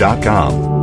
bowmanglobalchange.com.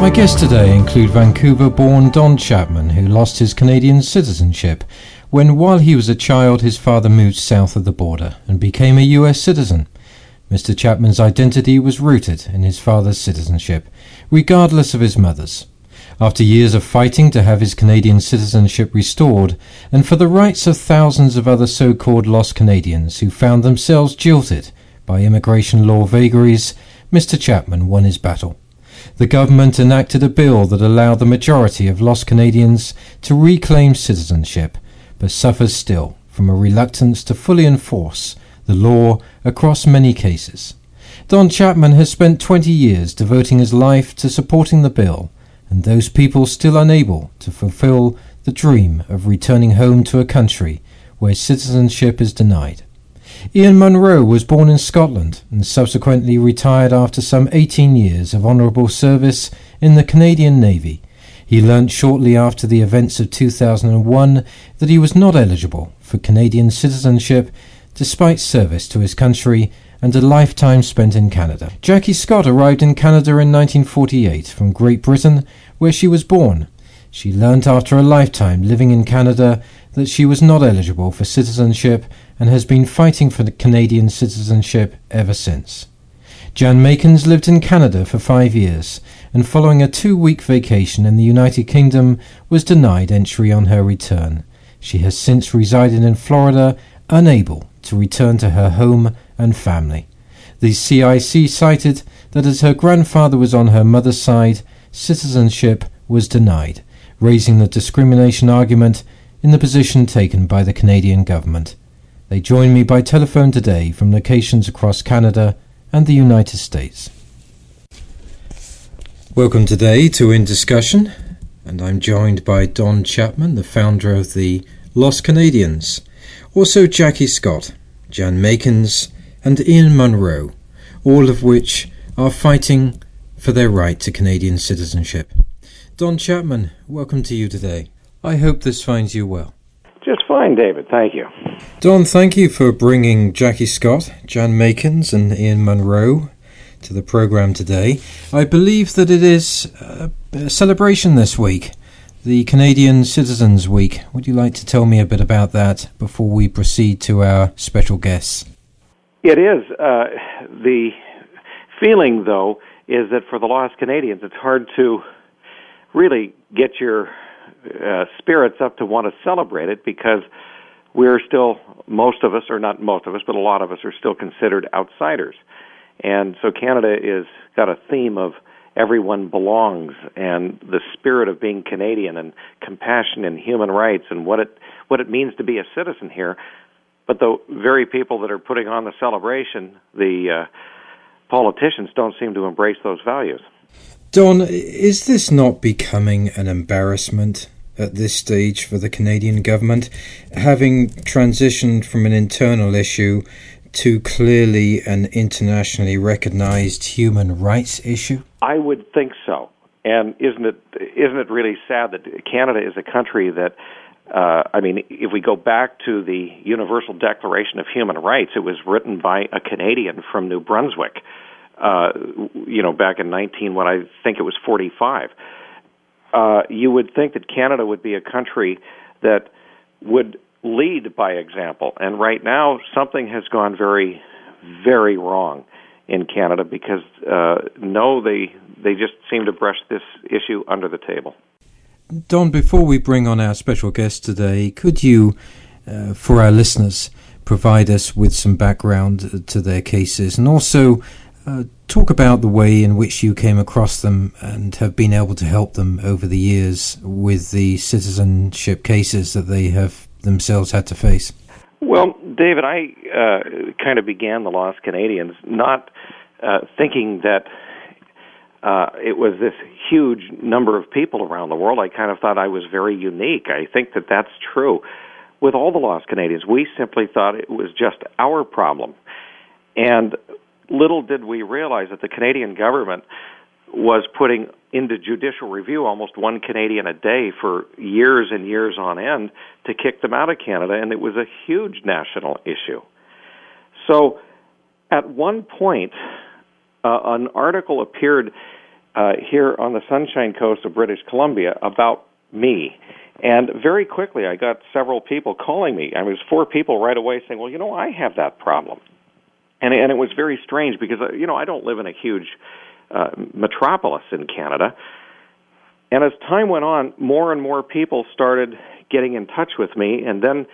My guests today include Vancouver born Don Chapman, who lost his Canadian citizenship when, while he was a child, his father moved south of the border and became a US citizen. Mr. Chapman's identity was rooted in his father's citizenship, regardless of his mother's. After years of fighting to have his Canadian citizenship restored, and for the rights of thousands of other so called lost Canadians who found themselves jilted by immigration law vagaries, Mr. Chapman won his battle. The government enacted a bill that allowed the majority of lost Canadians to reclaim citizenship, but suffers still from a reluctance to fully enforce the law across many cases. Don Chapman has spent 20 years devoting his life to supporting the bill, and those people still unable to fulfill the dream of returning home to a country where citizenship is denied. Ian Munro was born in Scotland and subsequently retired after some 18 years of honourable service in the Canadian Navy. He learnt shortly after the events of 2001 that he was not eligible for Canadian citizenship despite service to his country and a lifetime spent in Canada. Jackie Scott arrived in Canada in 1948 from Great Britain, where she was born. She learnt after a lifetime living in Canada that she was not eligible for citizenship and has been fighting for Canadian citizenship ever since. Jan Makins lived in Canada for five years and following a two week vacation in the United Kingdom was denied entry on her return. She has since resided in Florida, unable to return to her home and family. The CIC cited that as her grandfather was on her mother's side, citizenship was denied, raising the discrimination argument in the position taken by the Canadian government. They join me by telephone today from locations across Canada and the United States. Welcome today to In Discussion, and I'm joined by Don Chapman, the founder of the Lost Canadians, also Jackie Scott, Jan Makins, and Ian Munro, all of which are fighting for their right to Canadian citizenship. Don Chapman, welcome to you today. I hope this finds you well. Just fine, David. Thank you. Don, thank you for bringing Jackie Scott, Jan Makins, and Ian Munro to the program today. I believe that it is a, a celebration this week, the Canadian Citizens Week. Would you like to tell me a bit about that before we proceed to our special guests? It is. Uh, the feeling, though, is that for the lost Canadians, it's hard to really get your uh, spirits up to want to celebrate it because we're still most of us, or not most of us, but a lot of us are still considered outsiders, and so Canada is got a theme of everyone belongs and the spirit of being Canadian and compassion and human rights and what it what it means to be a citizen here. But the very people that are putting on the celebration, the uh, politicians, don't seem to embrace those values. Don, is this not becoming an embarrassment at this stage for the Canadian government, having transitioned from an internal issue to clearly an internationally recognized human rights issue? I would think so. And isn't it isn't it really sad that Canada is a country that uh, I mean, if we go back to the Universal Declaration of Human Rights, it was written by a Canadian from New Brunswick uh, you know, back in 19, when I think it was 45. Uh, you would think that Canada would be a country that would lead by example. And right now, something has gone very, very wrong in Canada because uh, no, they they just seem to brush this issue under the table. Don, before we bring on our special guest today, could you, uh, for our listeners, provide us with some background to their cases and also uh, talk about the way in which you came across them and have been able to help them over the years with the citizenship cases that they have themselves had to face? Well, David, I uh, kind of began the Lost Canadians not uh, thinking that uh, it was this huge number of people around the world. I kind of thought I was very unique. I think that that's true. With all the Lost Canadians, we simply thought it was just our problem. And little did we realize that the Canadian government was putting into judicial review almost one Canadian a day for years and years on end to kick them out of Canada, and it was a huge national issue. So, at one point, uh, an article appeared uh, here on the Sunshine Coast of British Columbia about me. And very quickly, I got several people calling me. I mean, it was four people right away saying, "Well, you know, I have that problem," and and it was very strange because uh, you know I don't live in a huge uh, metropolis in Canada. And as time went on, more and more people started getting in touch with me, and then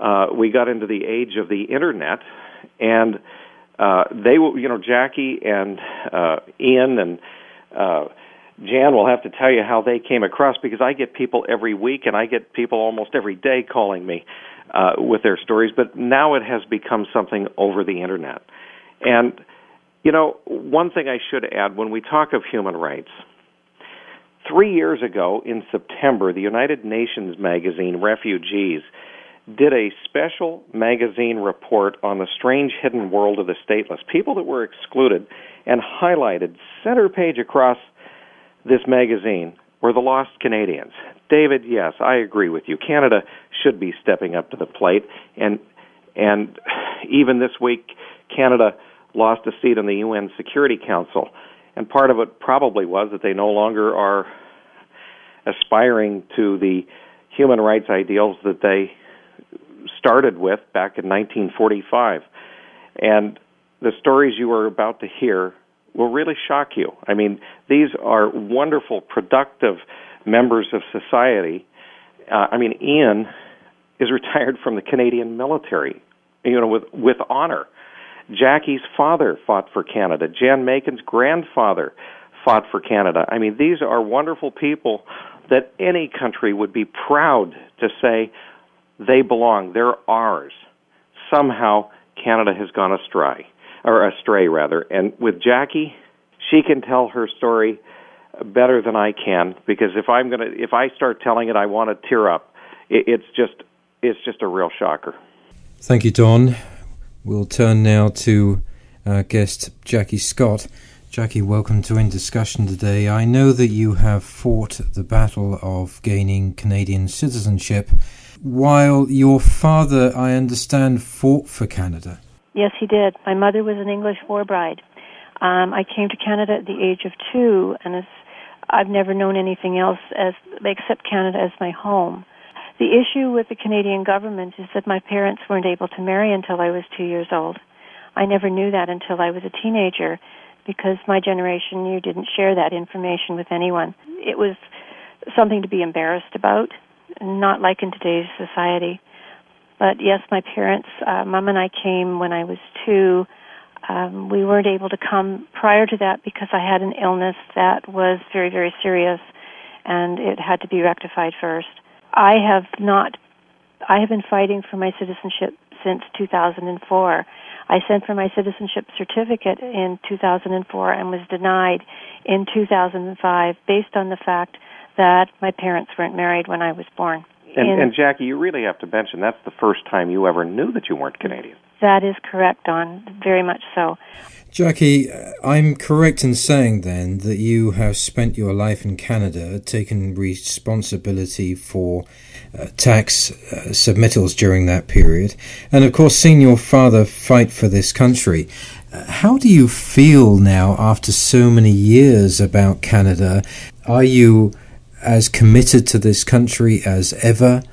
uh, we got into the age of the internet, and uh, they, you know, Jackie and uh, Ian and uh, Jan will have to tell you how they came across because I get people every week and I get people almost every day calling me uh, with their stories. But now it has become something over the internet, and you know, one thing I should add when we talk of human rights. Three years ago, in September, the United Nations magazine Refugees did a special magazine report on the strange hidden world of the stateless, people that were excluded, and highlighted center page across this magazine were the lost Canadians. David, yes, I agree with you. Canada should be stepping up to the plate, and and even this week, Canada lost a seat on the UN Security Council, and part of it probably was that they no longer are aspiring to the human rights ideals that they started with back in 1945. And the stories you are about to hear will really shock you. I mean, these are wonderful, productive members of society. Uh, I mean, Ian is retired from the Canadian military, you know, with with honor. Jackie's father fought for Canada. Jan Makins' grandfather fought for Canada. I mean, these are wonderful people that any country would be proud to say, they belong. They're ours. Somehow Canada has gone astray, or astray rather. And with Jackie, she can tell her story better than I can because if I'm gonna, if I start telling it, I want to tear up. it's just, it's just a real shocker. Thank you, Don. We'll turn now to our guest Jackie Scott. Jackie, welcome to In Discussion today. I know that you have fought the battle of gaining Canadian citizenship while your father, I understand, fought for Canada. Yes, he did. My mother was an English war bride. Um, I came to Canada at the age of two, and it's, I've never known anything else as except Canada as my home. The issue with the Canadian government is that my parents weren't able to marry until I was two years old. I never knew that until I was a teenager because my generation you didn't share that information with anyone. It was something to be embarrassed about not like in today's society. But yes, my parents, uh, mom and I came when I was two. Um, we weren't able to come prior to that because I had an illness that was very, very serious, and it had to be rectified first. I have not. I have been fighting for my citizenship since 2004. I sent for my citizenship certificate in 2004 and was denied in 2005 based on the fact that my parents weren't married when I was born. And, and, Jackie, you really have to mention that's the first time you ever knew that you weren't Canadian. That is correct, Don. Very much so. Jackie, I'm correct in saying then that you have spent your life in Canada, taken responsibility for uh, tax uh, submittals during that period, and of course seen your father fight for this country. Uh, how do you feel now after so many years about Canada? Are you as committed to this country as ever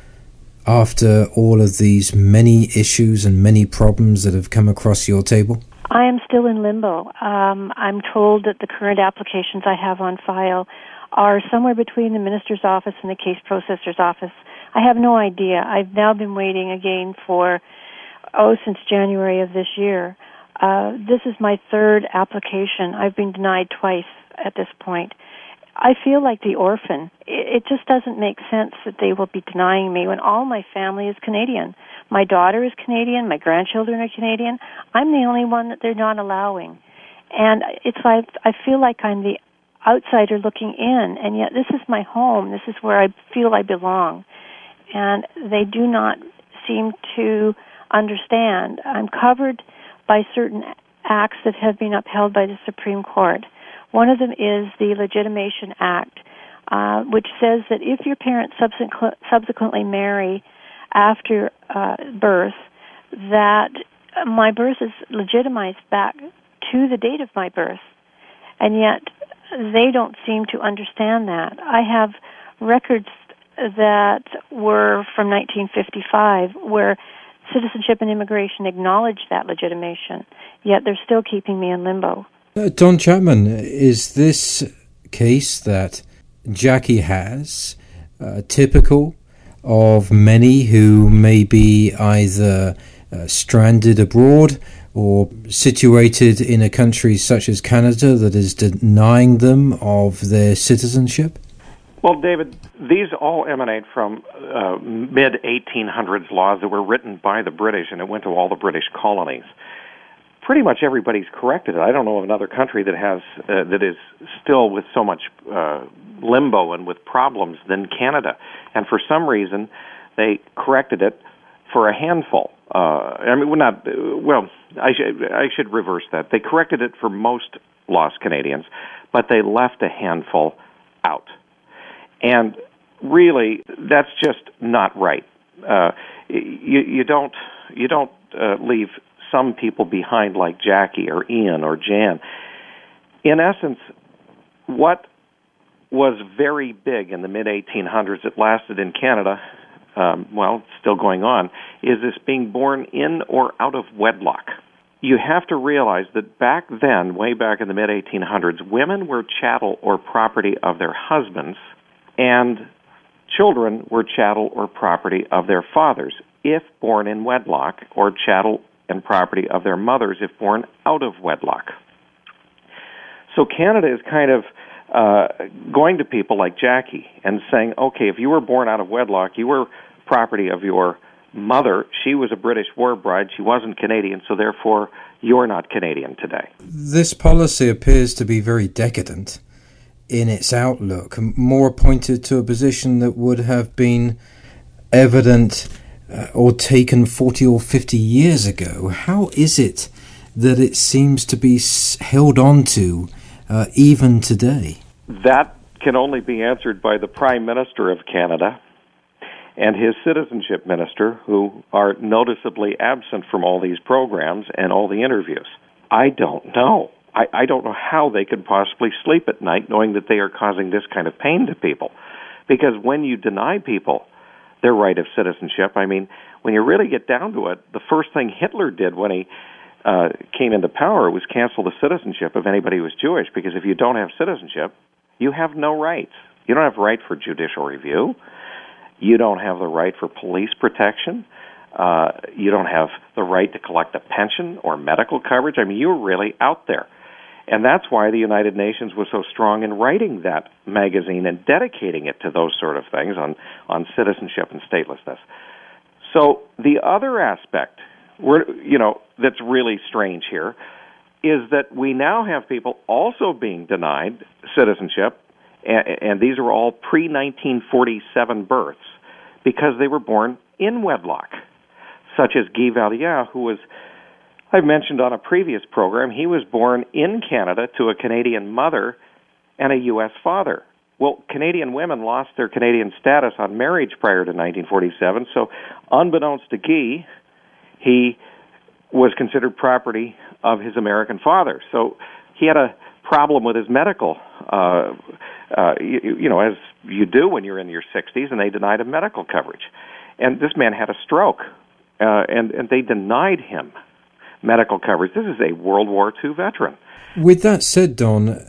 after all of these many issues and many problems that have come across your table? I am still in limbo. Um, I'm told that the current applications I have on file are somewhere between the minister's office and the case processor's office. I have no idea. I've now been waiting again for, oh, since January of this year. Uh, this is my third application. I've been denied twice at this point. I feel like the orphan. It, it just doesn't make sense that they will be denying me when all my family is Canadian. My daughter is Canadian. My grandchildren are Canadian. I'm the only one that they're not allowing. And it's like I feel like I'm the outsider looking in, and yet this is my home. This is where I feel I belong. And they do not seem to understand. I'm covered by certain acts that have been upheld by the Supreme Court. One of them is the Legitimation Act, uh, which says that if your parents subsequent, subsequently marry after uh, birth, that my birth is legitimized back to the date of my birth. And yet, they don't seem to understand that. I have records that were from 1955 where citizenship and immigration acknowledged that legitimation, yet they're still keeping me in limbo. Uh, Don Chapman, is this case that Jackie has uh, typical of many who may be either uh, stranded abroad or situated in a country such as Canada that is denying them of their citizenship? Well, David, these all emanate from uh, mid 1800s laws that were written by the British, and it went to all the British colonies. Pretty much everybody's corrected it. I don't know of another country that has uh, that is still with so much uh, limbo and with problems than Canada. And for some reason, they corrected it for a handful. Uh, I mean, well, not well. I should I should reverse that. They corrected it for most lost Canadians, but they left a handful out. And really, that's just not right. Uh, you, you don't you don't uh, leave some people behind like Jackie or Ian or Jan. In essence, what was very big in the mid 1800s, it lasted in Canada, um, well, still going on, is this being born in or out of wedlock. You have to realize that back then, way back in the mid 1800s, women were chattel or property of their husbands and children were chattel or property of their fathers if born in wedlock, or chattel and property of their mothers if born out of wedlock. So Canada is kind of uh, going to people like Jackie and saying, okay, if you were born out of wedlock, you were property of your mother. She was a British war bride. She wasn't Canadian, so therefore you're not Canadian today. This policy appears to be very decadent in its outlook, more pointed to a position that would have been evident uh, or taken 40 or 50 years ago. How is it that it seems to be held on to uh, even today? That can only be answered by the Prime Minister of Canada and his citizenship minister, who are noticeably absent from all these programs and all the interviews. I don't know. I, I don't know how they could possibly sleep at night knowing that they are causing this kind of pain to people. Because when you deny people their right of citizenship, I mean, when you really get down to it, the first thing Hitler did when he uh, came into power was cancel the citizenship of anybody who was Jewish. Because if you don't have citizenship, you have no rights. You don't have right for judicial review. You don't have the right for police protection. Uh, you don't have the right to collect a pension or medical coverage. I mean, you're really out there. And that's why the United Nations was so strong in writing that magazine and dedicating it to those sort of things on, on citizenship and statelessness. So the other aspect, you know, that's really strange here is that we now have people also being denied citizenship, and, and these are all pre 1947 births because they were born in wedlock, such as Guy Valliere, who was I've mentioned on a previous program, he was born in Canada to a Canadian mother and a U.S. father. Well, Canadian women lost their Canadian status on marriage prior to 1947, so unbeknownst to Guy, he was considered property of his American father. So he had a problem with his medical, uh, uh, you, you know, as you do when you're in your 60s, and they denied him medical coverage. And this man had a stroke, uh, and and they denied him medical coverage. This is a World War II veteran. With that said, Don,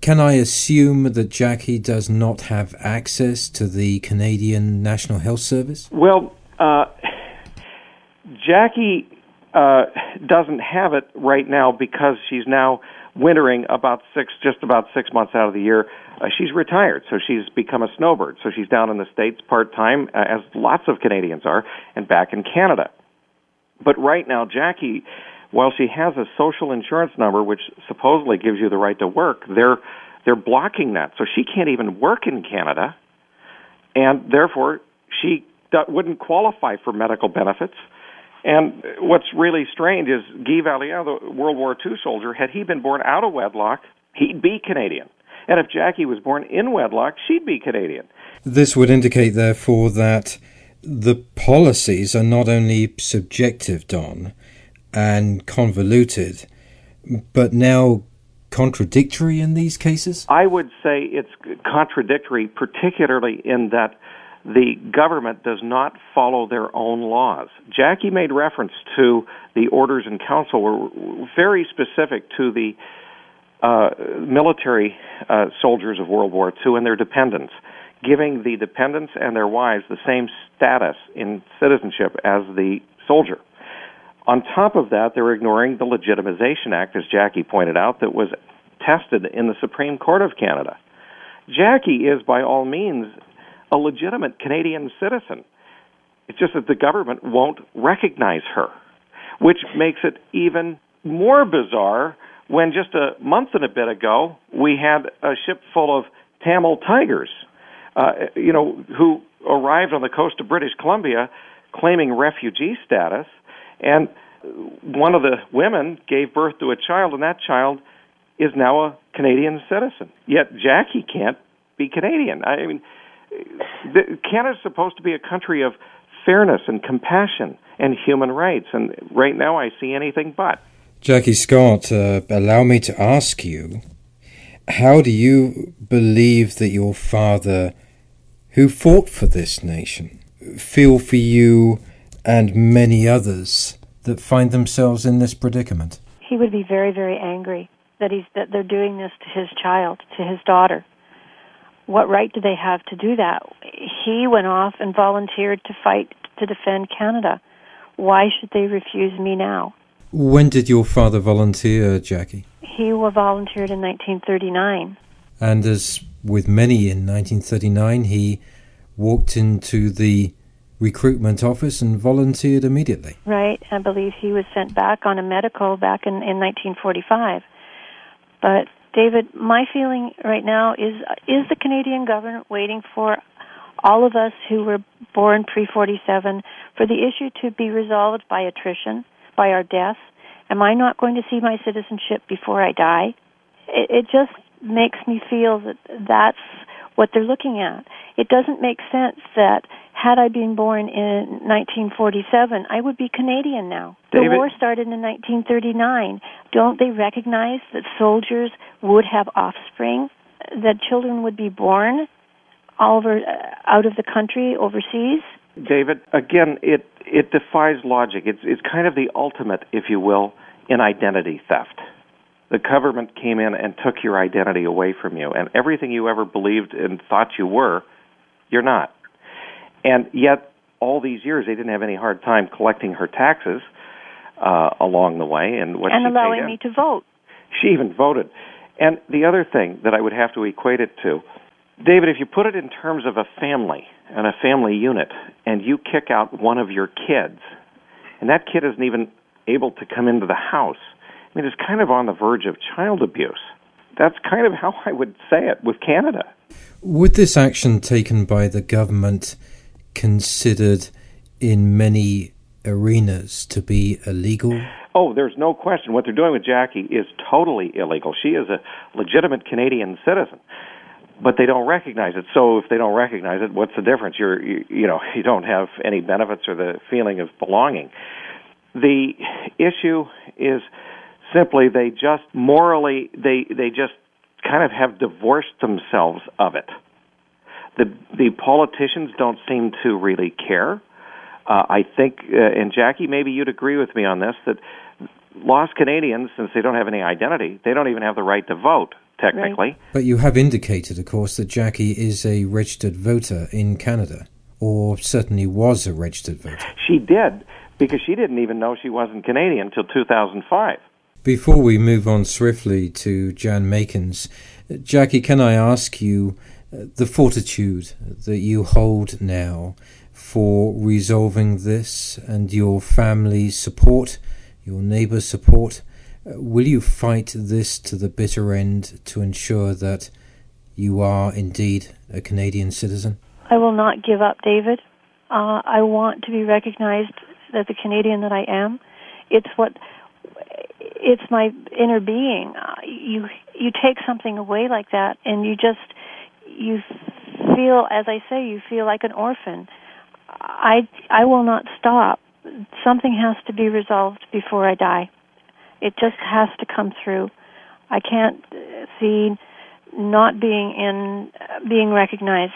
can I assume that Jackie does not have access to the Canadian National Health Service? Well, uh, Jackie uh, doesn't have it right now because she's now wintering about six, just about six months out of the year. Uh, she's retired, so she's become a snowbird. So she's down in the states part time, uh, as lots of Canadians are, and back in Canada. But right now, Jackie, while she has a social insurance number, which supposedly gives you the right to work, they're they're blocking that, so she can't even work in Canada, and therefore she wouldn't qualify for medical benefits and what's really strange is Guy Valliere, the World War II soldier, had he been born out of wedlock, he'd be Canadian. And if Jackie was born in wedlock, she'd be Canadian. This would indicate, therefore, that the policies are not only subjective, Don, and convoluted, but now contradictory in these cases? I would say it's contradictory, particularly in that the government does not follow their own laws. Jackie made reference to the orders in council were very specific to the uh, military uh, soldiers of World War II and their dependents, giving the dependents and their wives the same status in citizenship as the soldier. On top of that, they're ignoring the Legitimization Act, as Jackie pointed out, that was tested in the Supreme Court of Canada. Jackie is, by all means, a legitimate Canadian citizen. It's just that the government won't recognize her, which makes it even more bizarre when just a month and a bit ago we had a ship full of Tamil tigers, uh, you know, who arrived on the coast of British Columbia claiming refugee status, and one of the women gave birth to a child, and that child is now a Canadian citizen. Yet Jackie can't be Canadian. I mean, Canada's supposed to be a country of fairness and compassion and human rights, and right now I see anything but. Jackie Scott, uh, allow me to ask you, how do you believe that your father, who fought for this nation, feel for you and many others that find themselves in this predicament? He would be very, very angry that he's that they're doing this to his child, to his daughter what right do they have to do that? He went off and volunteered to fight to defend Canada. Why should they refuse me now? When did your father volunteer, Jackie? He volunteered in 1939. And as with many in 1939, he walked into the recruitment office and volunteered immediately. Right. I believe he was sent back on a medical back in, in 1945. But David, my feeling right now is is the Canadian government waiting for all of us who were born pre 47 for the issue to be resolved by attrition, by our death? Am I not going to see my citizenship before I die? It, it just makes me feel that that's what they're looking at. It doesn't make sense that had I been born in 1947, I would be Canadian now. David, the war started in 1939. Don't they recognize that soldiers would have offspring, that children would be born all over uh, out of the country overseas? David, again, it it defies logic. It's it's kind of the ultimate, if you will, in identity theft. The government came in and took your identity away from you, and everything you ever believed and thought you were, you're not. And yet, all these years, they didn't have any hard time collecting her taxes uh, along the way, and what and allowing me to vote. She even voted. And the other thing that I would have to equate it to, David, if you put it in terms of a family and a family unit, and you kick out one of your kids, and that kid isn't even able to come into the house, I mean, it's kind of on the verge of child abuse. That's kind of how I would say it with Canada. Would this action taken by the government considered in many arenas to be illegal? Oh, there's no question. What they're doing with Jackie is totally illegal. She is a legitimate Canadian citizen, but they don't recognize it. So if they don't recognize it, what's the difference? You're, you, you know, you don't have any benefits or the feeling of belonging. The issue is simply they just morally they they just kind of have divorced themselves of it. The the politicians don't seem to really care. Uh, I think, uh, and Jackie, maybe you'd agree with me on this, that lost Canadians, since they don't have any identity, they don't even have the right to vote, technically. Right. But you have indicated, of course, that Jackie is a registered voter in Canada, or certainly was a registered voter. She did, because she didn't even know she wasn't Canadian until 2005. Before we move on swiftly to Jan Makins, Jackie, can I ask you uh, the fortitude that you hold now for resolving this and your family's support, your neighbours' support? Uh, will you fight this to the bitter end to ensure that you are indeed a Canadian citizen? I will not give up, David. Uh, I want to be recognized as the Canadian that I am. It's what it's my inner being. Uh, you you take something away like that, and you just you feel, as I say, you feel like an orphan. I I will not stop. Something has to be resolved before I die. It just has to come through. I can't see not being in being recognized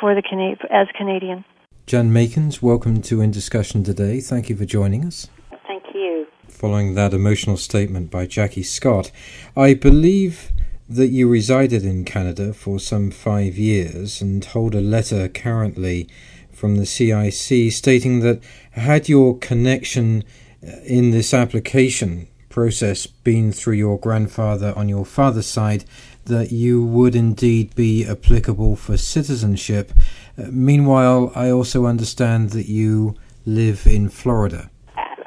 for the Cana- as Canadian. Jan Makins, welcome to In Discussion today. Thank you for joining us. Thank you. Following that emotional statement by Jackie Scott, I believe that you resided in Canada for some five years and hold a letter currently from the CIC stating that had your connection uh, in this application process been through your grandfather on your father's side, that you would indeed be applicable for citizenship. Uh, meanwhile, I also understand that you live in Florida.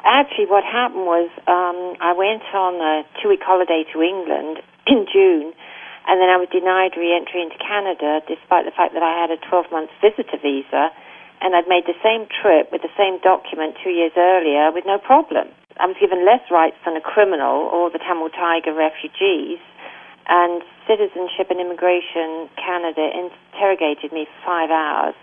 Actually, what happened was um, I went on a two week holiday to England in June, and then I was denied re entry into Canada despite the fact that I had a 12 month visitor visa, and I'd made the same trip with the same document two years earlier with no problem. I was given less rights than a criminal or the Tamil Tiger refugees, and Citizenship and Immigration Canada interrogated me for five hours.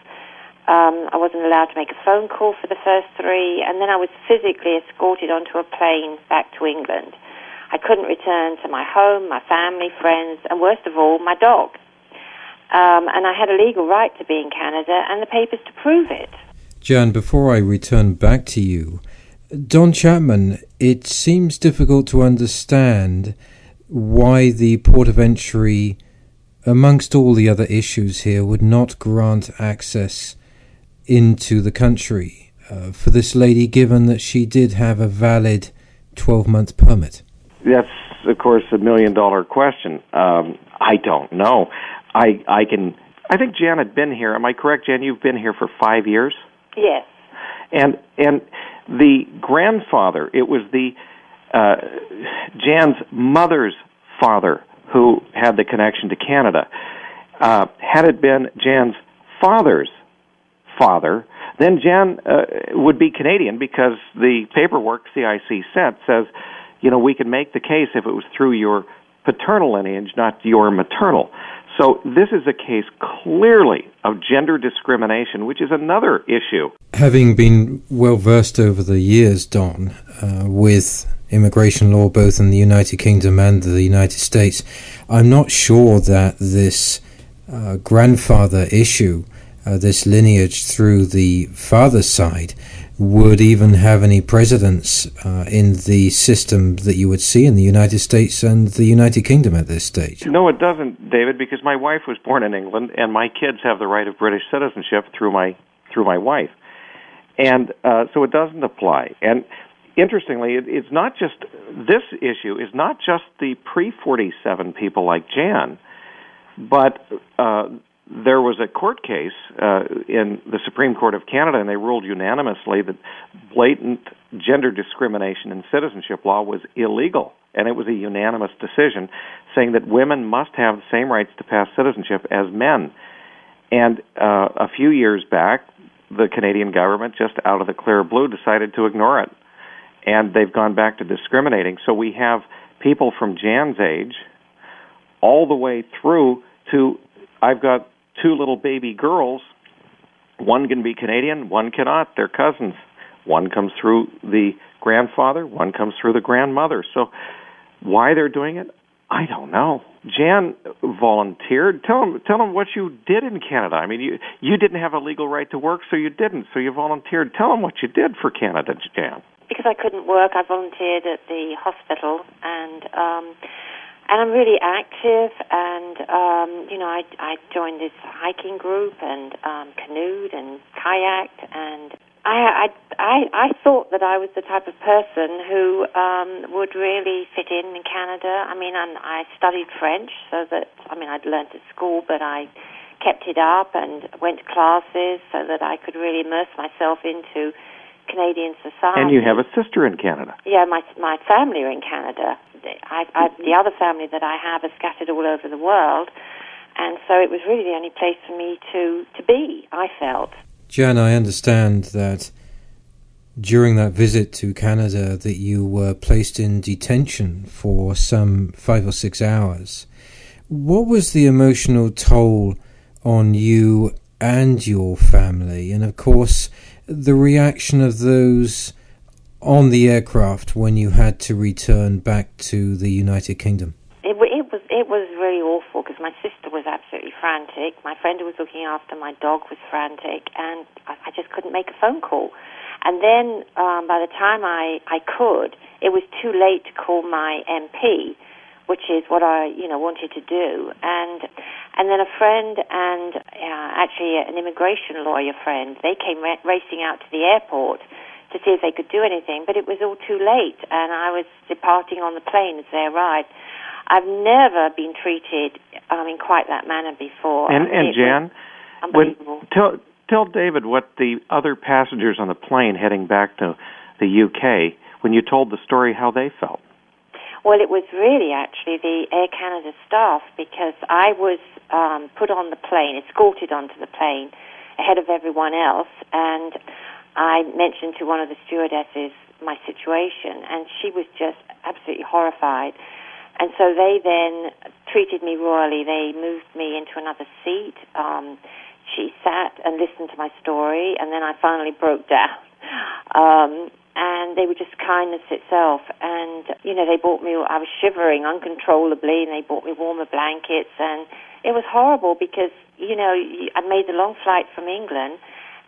Um, I wasn't allowed to make a phone call for the first three, and then I was physically escorted onto a plane back to England. I couldn't return to my home, my family, friends, and worst of all, my dog. Um, and I had a legal right to be in Canada and the papers to prove it. Jan, before I return back to you, Don Chapman, it seems difficult to understand why the port of entry, amongst all the other issues here, would not grant access into the country uh, for this lady, given that she did have a valid 12 month permit. That's, of course, a million dollar question. Um, I don't know. I I can. I think Jan had been here. Am I correct, Jan? You've been here for five years. Yes. And and the grandfather. It was the uh, Jan's mother's father who had the connection to Canada. Uh, had it been Jan's father's father, then Jan uh, would be Canadian because the paperwork CIC sent says, you know, we can make the case if it was through your paternal lineage, not your maternal. So this is a case clearly of gender discrimination, which is another issue. Having been well versed over the years, Don, uh, with immigration law both in the United Kingdom and the United States, I'm not sure that this uh, grandfather issue, uh, this lineage through the father's side, would even have any precedence uh, in the system that you would see in the United States and the United Kingdom at this stage. No, it doesn't, David, because my wife was born in England, and my kids have the right of British citizenship through my through my wife, and uh, so it doesn't apply. And interestingly, it, it's not just this issue is not just the pre forty seven people like Jan, but uh, there was a court case uh, in the Supreme Court of Canada, and they ruled unanimously that blatant gender discrimination in citizenship law was illegal. And it was a unanimous decision saying that women must have the same rights to pass citizenship as men. And uh, a few years back, the Canadian government, just out of the clear blue, decided to ignore it. And they've gone back to discriminating. So we have people from Jan's age all the way through to I've got two little baby girls. One can be Canadian, one cannot. They're cousins. One comes through the grandfather, one comes through the grandmother. So, why they're doing it, I don't know. Jan volunteered. Tell him, tell him what you did in Canada. I mean, you you didn't have a legal right to work, so you didn't. So you volunteered. Tell him what you did for Canada, Jan. Because I couldn't work, I volunteered at the hospital, and um, and I'm really active. And um, you know, I I joined this hiking group and um, canoed and kayaked and I, I, I, thought that I was the type of person who um, would really fit in in Canada. I mean, I'm, I studied French, so that I mean, I'd learned at school, but I kept it up and went to classes so that I could really immerse myself into Canadian society. And you have a sister in Canada. Yeah, my my family are in Canada. I, I, mm-hmm. the other family that I have are scattered all over the world, and so it was really the only place for me to to be. I felt. Jan, I understand that during that visit to Canada that you were placed in detention for some five or six hours. What was the emotional toll on you and your family? And of course, the reaction of those on the aircraft when you had to return back to the United Kingdom? It, it was it was really awful because my sister was absolutely frantic. My friend who was looking after my dog was frantic, and I, I just couldn't make a phone call. And then um, by the time I I could, it was too late to call my MP, which is what I you know wanted to do. And and then a friend and uh, actually an immigration lawyer friend, they came ra- racing out to the airport to see if they could do anything, but it was all too late, and I was departing on the plane as they arrived. I've never been treated um, in quite that manner before. And, and Jan, when, tell tell David what the other passengers on the plane heading back to the UK, when you told the story, how they felt. Well, it was really actually the Air Canada staff because I was um, put on the plane, escorted onto the plane ahead of everyone else, and I mentioned to one of the stewardesses my situation, and she was just absolutely horrified. And so they then treated me royally. They moved me into another seat. Um, she sat and listened to my story, and then I finally broke down. Um, and they were just kindness itself. And you know, they bought me. I was shivering uncontrollably, and they bought me warmer blankets, and it was horrible because you know I made the long flight from England,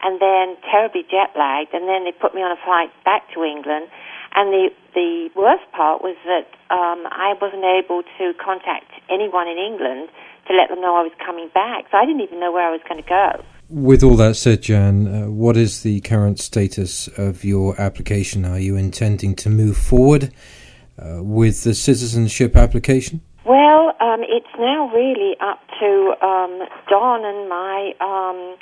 and then terribly jet lagged, and then they put me on a flight back to England and the the worst part was that um, I wasn't able to contact anyone in England to let them know I was coming back. So I didn't even know where I was going to go. With all that said, Jan, uh, what is the current status of your application? Are you intending to move forward uh, with the citizenship application? Well, um, it's now really up to um, Don and my um,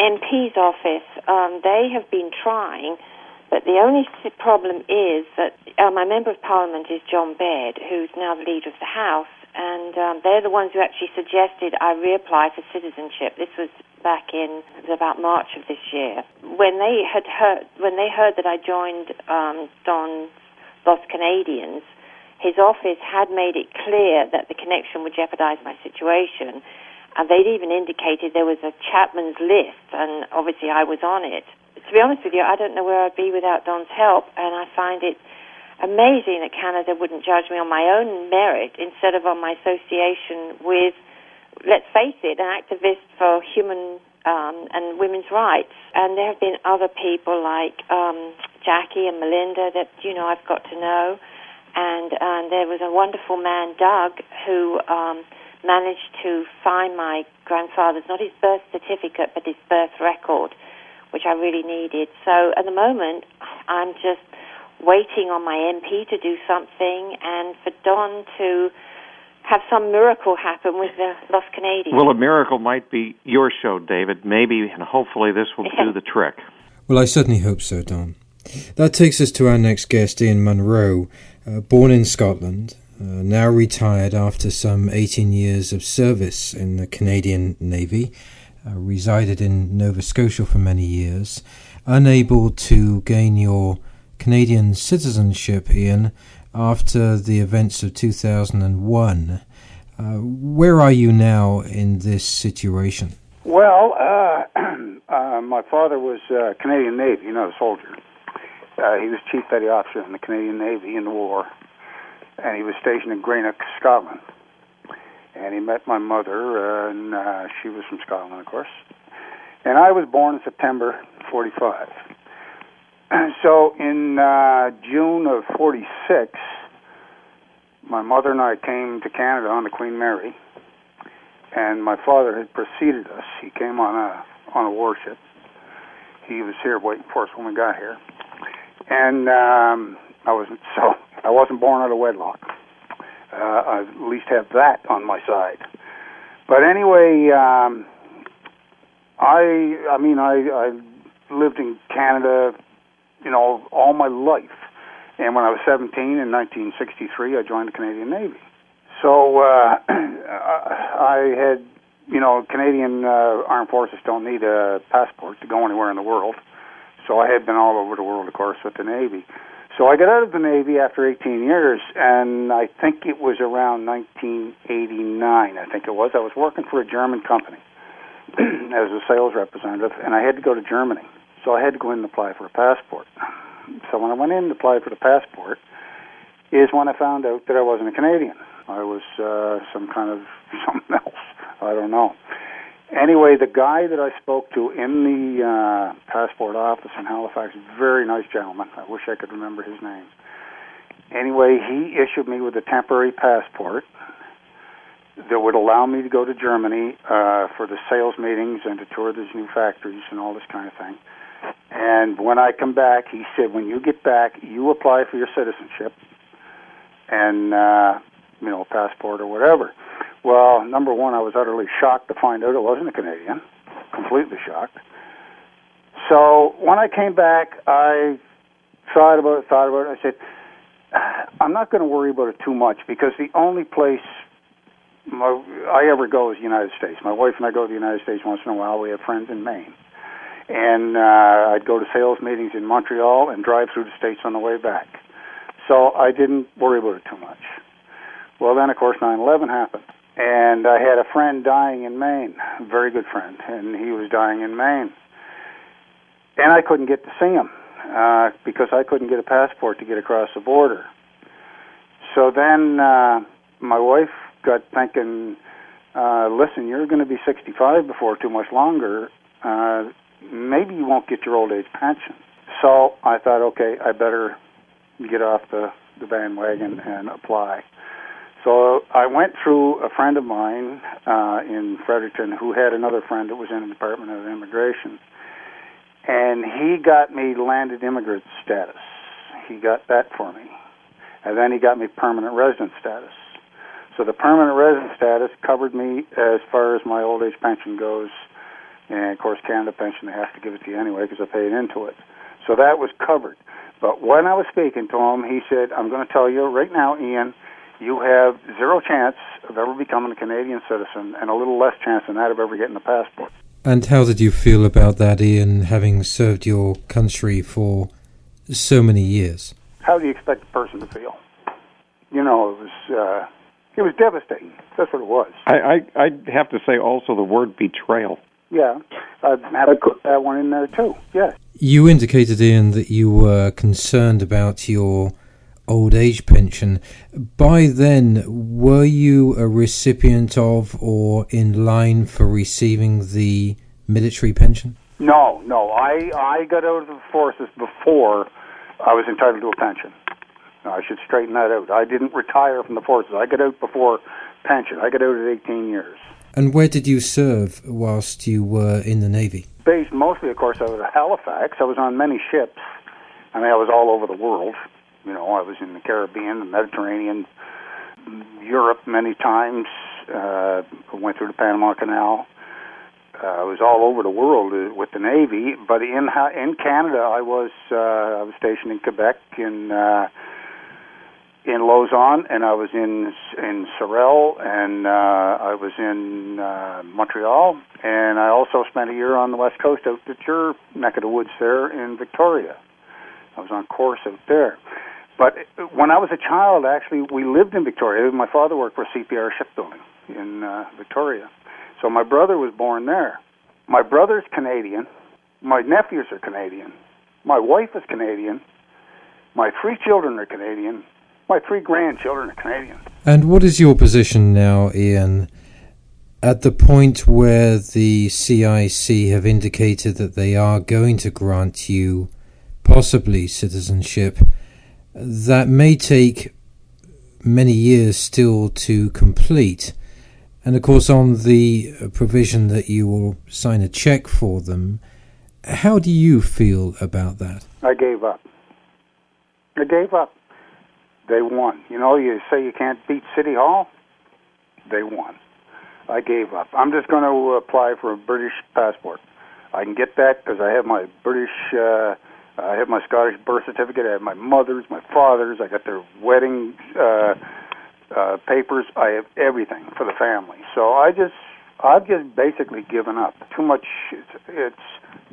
MP's office. Um, they have been trying but the only problem is that uh, my member of parliament is John Baird, who's now the leader of the House, and um, they're the ones who actually suggested I reapply for citizenship. This was back in about March of this year. When they had heard, when they heard that I joined um, Don's Lost Canadians, his office had made it clear that the connection would jeopardize my situation. And they'd even indicated there was a Chapman's list, and obviously I was on it to be honest with you, I don't know where I'd be without Don's help, and I find it amazing that Canada wouldn't judge me on my own merit instead of on my association with, let's face it, an activist for human um, and women's rights. And there have been other people like um, Jackie and Melinda that you know I've got to know, and and there was a wonderful man, Doug, who. Um, managed to find my grandfather's not his birth certificate but his birth record which I really needed. So at the moment, I'm just waiting on my MP to do something and for Don to have some miracle happen with the Lost Canadians. Well, a miracle might be your show, David. Maybe and hopefully this will do the trick. Well, I certainly hope so, Don. That takes us to our next guest, Ian Munro, uh, born in Scotland, uh, now retired after some 18 years of service in the Canadian Navy uh, resided in Nova Scotia for many years, unable to gain your Canadian citizenship, Ian, after the events of 2001. Uh, where are you now in this situation? Well, uh, uh, my father was uh, Canadian Navy, you know, a soldier. Uh, he was chief petty officer in the Canadian Navy in the war, and he was stationed in Greenock, Scotland. And he met my mother, uh, and she was from Scotland, of course. And I was born in September 45. So in uh, June of 46, my mother and I came to Canada on the Queen Mary, and my father had preceded us. He came on a on a warship. He was here waiting for us when we got here, and um, I wasn't so I wasn't born out of wedlock. Uh, I at least have that on my side. But anyway, um, I I mean I I lived in Canada, you know, all my life. And when I was 17 in 1963, I joined the Canadian Navy. So uh, I had, you know, Canadian uh, Armed Forces don't need a passport to go anywhere in the world. So I had been all over the world, of course, with the Navy. So I got out of the Navy after 18 years, and I think it was around 1989. I think it was. I was working for a German company as a sales representative, and I had to go to Germany. So I had to go in and apply for a passport. So when I went in to apply for the passport, is when I found out that I wasn't a Canadian. I was uh, some kind of something else. I don't know. Anyway, the guy that I spoke to in the uh, passport office in Halifax, very nice gentleman. I wish I could remember his name. Anyway, he issued me with a temporary passport that would allow me to go to Germany uh, for the sales meetings and to tour these new factories and all this kind of thing. And when I come back, he said, when you get back, you apply for your citizenship and, uh, you know, a passport or whatever. Well, number one, I was utterly shocked to find out I wasn't a Canadian, completely shocked. So when I came back, I thought about it, thought about it. I said, I'm not going to worry about it too much because the only place my, I ever go is the United States. My wife and I go to the United States once in a while. We have friends in Maine and uh, I'd go to sales meetings in Montreal and drive through the states on the way back. So I didn't worry about it too much. Well, then of course 9/11 happened, and I had a friend dying in Maine, a very good friend, and he was dying in Maine, and I couldn't get to see him uh, because I couldn't get a passport to get across the border. So then uh, my wife got thinking, uh, listen, you're going to be 65 before too much longer. Uh, maybe you won't get your old age pension. So I thought, okay, I better get off the, the bandwagon and apply. So I went through a friend of mine uh, in Fredericton who had another friend that was in the Department of Immigration, and he got me landed immigrant status. He got that for me, and then he got me permanent resident status. So the permanent resident status covered me as far as my old age pension goes and of course, Canada Pension, they have to give it to you anyway because I paid into it. So that was covered. But when I was speaking to him, he said, I'm going to tell you right now, Ian, you have zero chance of ever becoming a Canadian citizen and a little less chance than that of ever getting a passport. And how did you feel about that, Ian, having served your country for so many years? How do you expect a person to feel? You know, it was uh, it was devastating. That's what it was. I, I I'd have to say also the word betrayal. Yeah, I'd have to put that one in there too. Yes. You indicated, Ian, that you were concerned about your old age pension. By then, were you a recipient of or in line for receiving the military pension? No, no. I I got out of the forces before I was entitled to a pension. I should straighten that out. I didn't retire from the forces. I got out before pension. I got out at 18 years. And where did you serve whilst you were in the Navy? Based mostly, of course, I was of Halifax. I was on many ships. I mean, I was all over the world. You know, I was in the Caribbean, the Mediterranean, Europe many times. Uh, went through the Panama Canal. Uh, I was all over the world uh, with the Navy, but in in Canada, I was uh, I was stationed in Quebec in uh, in Lauzon, and I was in in Sorel, and uh, I was in uh, Montreal, and I also spent a year on the west coast out at your neck of the woods there in Victoria. I was on course out there. But when I was a child, actually, we lived in Victoria. My father worked for CPR Shipbuilding in uh, Victoria, so my brother was born there. My brother's Canadian. My nephews are Canadian. My wife is Canadian. My three children are Canadian My three grandchildren are Canadian. And what is your position now, Ian? At the point where the CIC have indicated that they are going to grant you possibly citizenship, that may take many years still to complete. And of course, on the provision that you will sign a check for them, how do you feel about that? I gave up. I gave up. They won. You know, you say you can't beat City Hall? They won. I gave up. I'm just going to apply for a British passport. I can get that because I have my British, uh, I have my Scottish birth certificate. I have my mother's, my father's. I got their wedding uh, uh, papers. I have everything for the family. So I just, I've just basically given up. Too much. It's, it's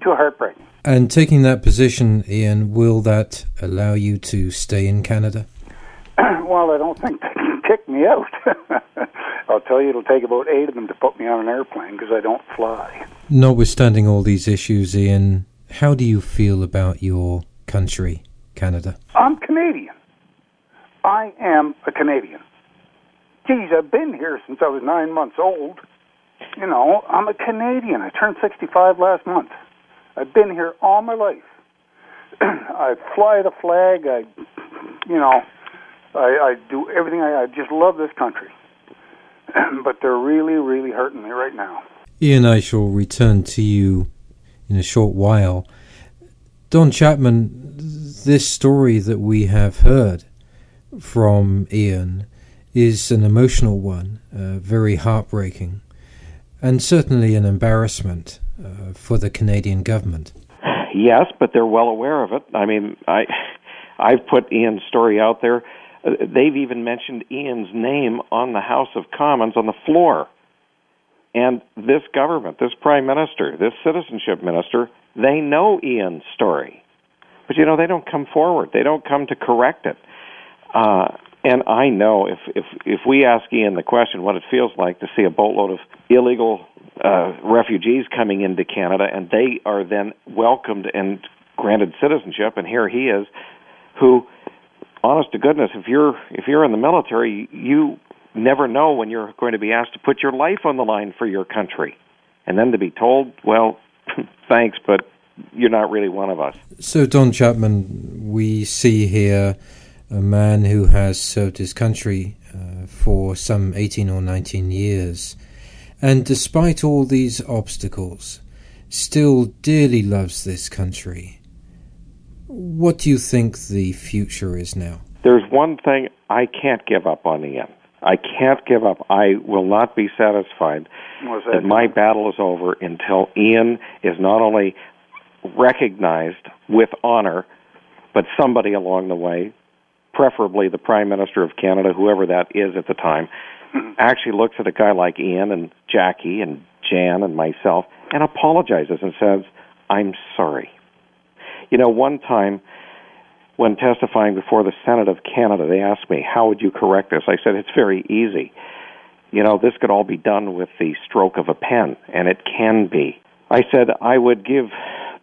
too heartbreaking. And taking that position, Ian, will that allow you to stay in Canada? well, I don't think they can kick me out. I'll tell you, it'll take about eight of them to put me on an airplane because I don't fly. Notwithstanding all these issues, Ian, how do you feel about your country, Canada? I'm Canadian. I am a Canadian. Geez, I've been here since I was nine months old. You know, I'm a Canadian. I turned 65 last month. I've been here all my life. I fly the flag. I, you know, I, I do everything. I, I just love this country. but they're really, really hurting me right now. Ian, I shall return to you in a short while. Don Chapman, this story that we have heard from Ian is an emotional one, uh, very heartbreaking, and certainly an embarrassment uh, for the Canadian government. Yes, but they're well aware of it. I mean, I I've put Ian's story out there they've even mentioned Ian's name on the House of Commons on the floor. And this government, this prime minister, this citizenship minister, they know Ian's story. But you know, they don't come forward. They don't come to correct it. Uh, and I know if, if if we ask Ian the question what it feels like to see a boatload of illegal uh, refugees coming into Canada and they are then welcomed and granted citizenship, and here he is, who honest to goodness, if you're if you're in the military, you never know when you're going to be asked to put your life on the line for your country, and then to be told, "Well, thanks, but you're not really one of us." So, Don Chapman, we see here a man who has served his country uh, for some 18 or 19 years, and despite all these obstacles, still dearly loves this country what do you think the future is now? There's one thing I can't give up on Ian. I can't give up. I will not be satisfied that, that my battle is over until Ian is not only recognized with honor, but somebody along the way, preferably the Prime Minister of Canada, whoever that is at the time, mm-hmm. actually looks at a guy like Ian and Jackie and Jan and myself and apologizes and says, I'm sorry. You know, one time when testifying before the Senate of Canada, they asked me, How would you correct this? I said, It's very easy. You know, this could all be done with the stroke of a pen, and it can be. I said, I would give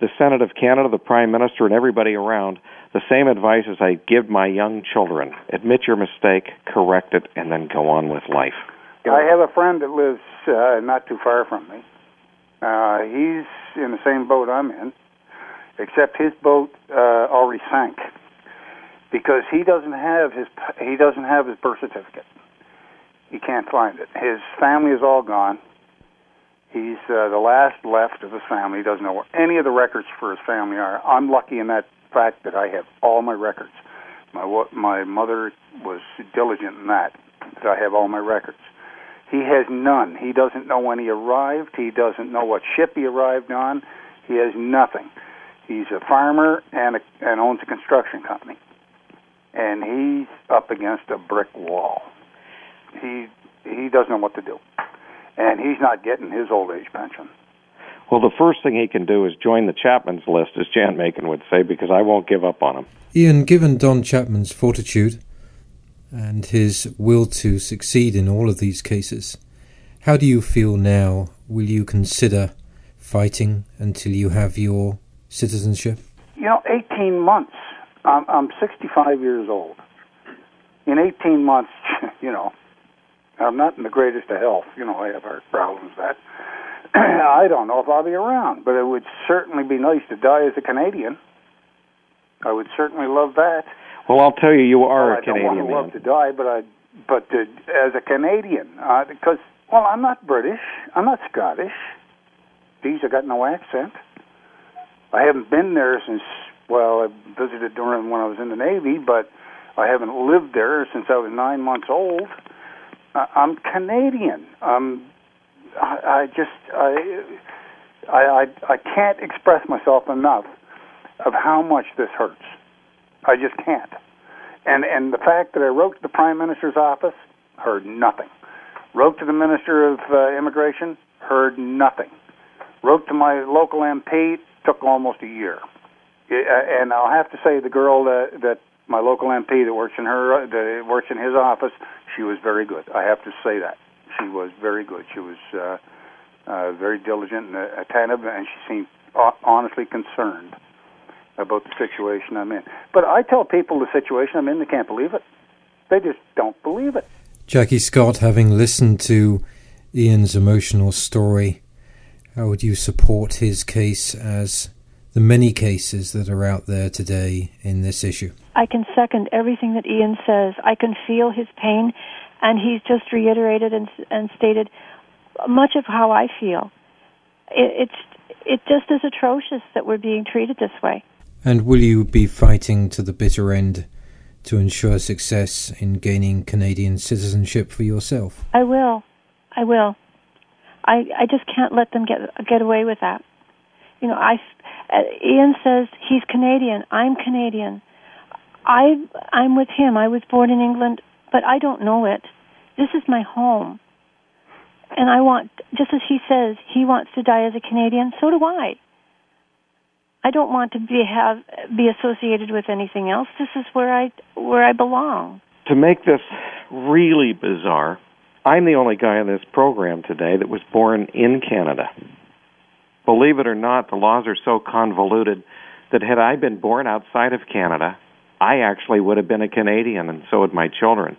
the Senate of Canada, the Prime Minister, and everybody around the same advice as I give my young children admit your mistake, correct it, and then go on with life. I have a friend that lives uh, not too far from me. Uh, he's in the same boat I'm in except his boat uh, already sank because he doesn't have his he doesn't have his birth certificate. He can't find it. His family is all gone. He's uh, the last left of his family. He doesn't know where any of the records for his family are. I'm lucky in that fact that I have all my records. My my mother was diligent in that that I have all my records. He has none. He doesn't know when he arrived. He doesn't know what ship he arrived on. He has nothing. He's a farmer and a, and owns a construction company, and he's up against a brick wall. He he doesn't know what to do, and he's not getting his old age pension. Well, the first thing he can do is join the Chapman's list, as Jan Makins would say, because I won't give up on him. Ian, given Don Chapman's fortitude and his will to succeed in all of these cases, how do you feel now? Will you consider fighting until you have your citizenship? You know, 18 months. I'm, I'm 65 years old. in 18 months, you know, I'm not in the greatest of health. You know, I have heart problems. That I don't know if I'll be around, but it would certainly be nice to die as a Canadian. I would certainly love that. Well, I'll tell you, you are well, a Canadian I don't want man. love to die, but I, but to, as a Canadian, uh, because well, I'm not British, I'm not Scottish. These I got no accent. I haven't been there since well, I visited during when I was in the Navy, but I haven't lived there since I was nine months old. I'm Canadian. Um, I, I just I, I I I can't express myself enough of how much this hurts. I just can't. And and the fact that I wrote to the Prime Minister's office, heard nothing. Wrote to the Minister of uh, Immigration, heard nothing. Wrote to my local MP, took almost a year. And I'll have to say, the girl that, that my local MP that works in her that works in his office, she was very good. I have to say that she was very good. She was uh, uh, very diligent and attentive, and she seemed honestly concerned about the situation I'm in. But I tell people the situation I'm in, they can't believe it. They just don't believe it. Jackie Scott, having listened to Ian's emotional story, how would you support his case as the many cases that are out there today in this issue? I can second everything that Ian says. I can feel his pain, and he's just reiterated and, and stated much of how I feel. It, it's it just is atrocious that we're being treated this way. And will you be fighting to the bitter end to ensure success in gaining Canadian citizenship for yourself? I will. I will. I I just can't let them get get away with that. You know, I uh, Ian says he's Canadian. I'm Canadian. I I'm with him. I was born in England, but I don't know it. This is my home. And I want just as he says, he wants to die as a Canadian, so do I. I don't want to be have be associated with anything else. This is where I where I belong. To make this really bizarre, I'm the only guy in this program today that was born in Canada. Believe it or not, the laws are so convoluted that had I been born outside of Canada, I actually would have been a Canadian, and so would my children.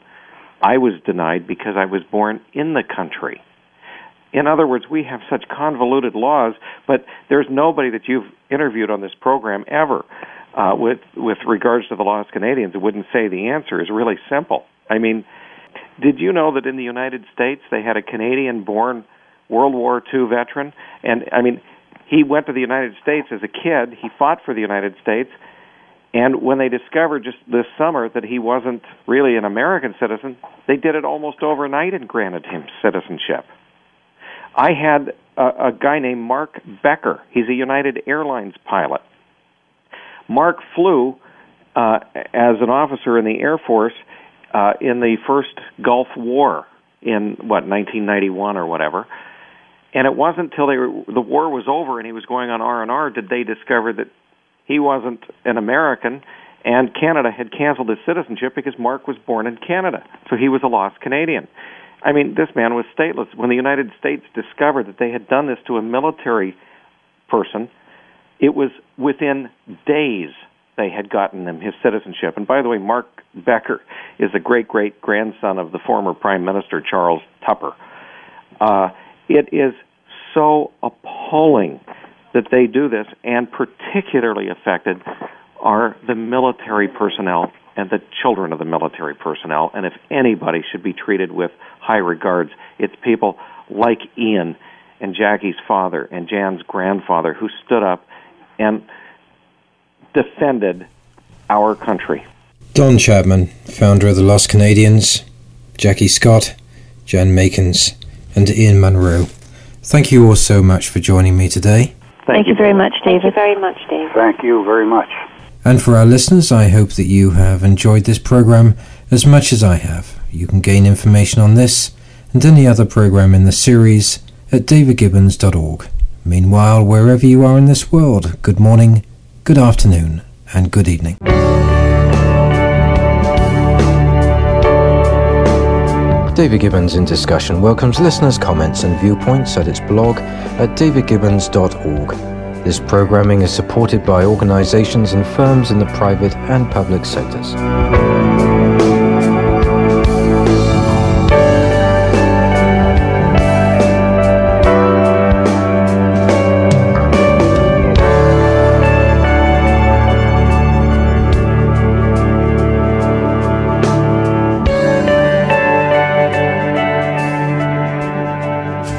I was denied because I was born in the country. In other words, we have such convoluted laws, but there's nobody that you've interviewed on this program ever uh, with with regards to the lost Canadians that wouldn't say the answer is really simple. I mean, did you know that in the United States they had a Canadian-born World War II veteran? And I mean, he went to the United States as a kid. He fought for the United States. And when they discovered just this summer that he wasn't really an American citizen, they did it almost overnight and granted him citizenship. I had a, a guy named Mark Becker. He's a United Airlines pilot. Mark flew uh, as an officer in the Air Force uh, in the first Gulf War in what 1991 or whatever. And it wasn't until they were, the war was over and he was going on R and R did they discover that he wasn't an American and Canada had canceled his citizenship because Mark was born in Canada, so he was a lost Canadian. I mean, this man was stateless. When the United States discovered that they had done this to a military person, it was within days they had gotten him his citizenship. And by the way, Mark Becker is a great great grandson of the former Prime Minister Charles Tupper. Uh, it is so appalling that they do this, and particularly affected are the military personnel and the children of the military personnel. And if anybody should be treated with high regards, it's people like Ian and Jackie's father and Jan's grandfather who stood up and defended our country. Don Chapman, founder of the Lost Canadians, Jackie Scott, Jan Makins, and Ian Munro. Thank you all so much for joining me today. Thank, Thank you very much, David. Thank you very much, Dave. Thank you very much. And for our listeners, I hope that you have enjoyed this program as much as I have. You can gain information on this and any other program in the series at davidgibbons.org. Meanwhile, wherever you are in this world, good morning, good afternoon, and good evening. David Gibbons in Discussion welcomes listeners' comments and viewpoints at its blog at davidgibbons.org. This programming is supported by organizations and firms in the private and public sectors.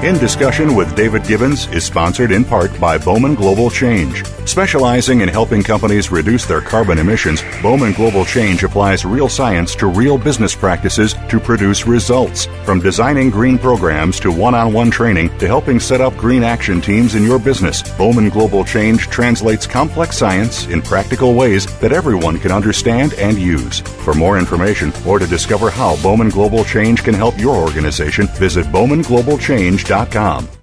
Discussion with David Gibbons is sponsored in part by Bowman Global Change. Specializing in helping companies reduce their carbon emissions, Bowman Global Change applies real science to real business practices to produce results. From designing green programs to one on one training to helping set up green action teams in your business, Bowman Global Change translates complex science in practical ways that everyone can understand and use. For more information or to discover how Bowman Global Change can help your organization, visit bowmanglobalchange.com.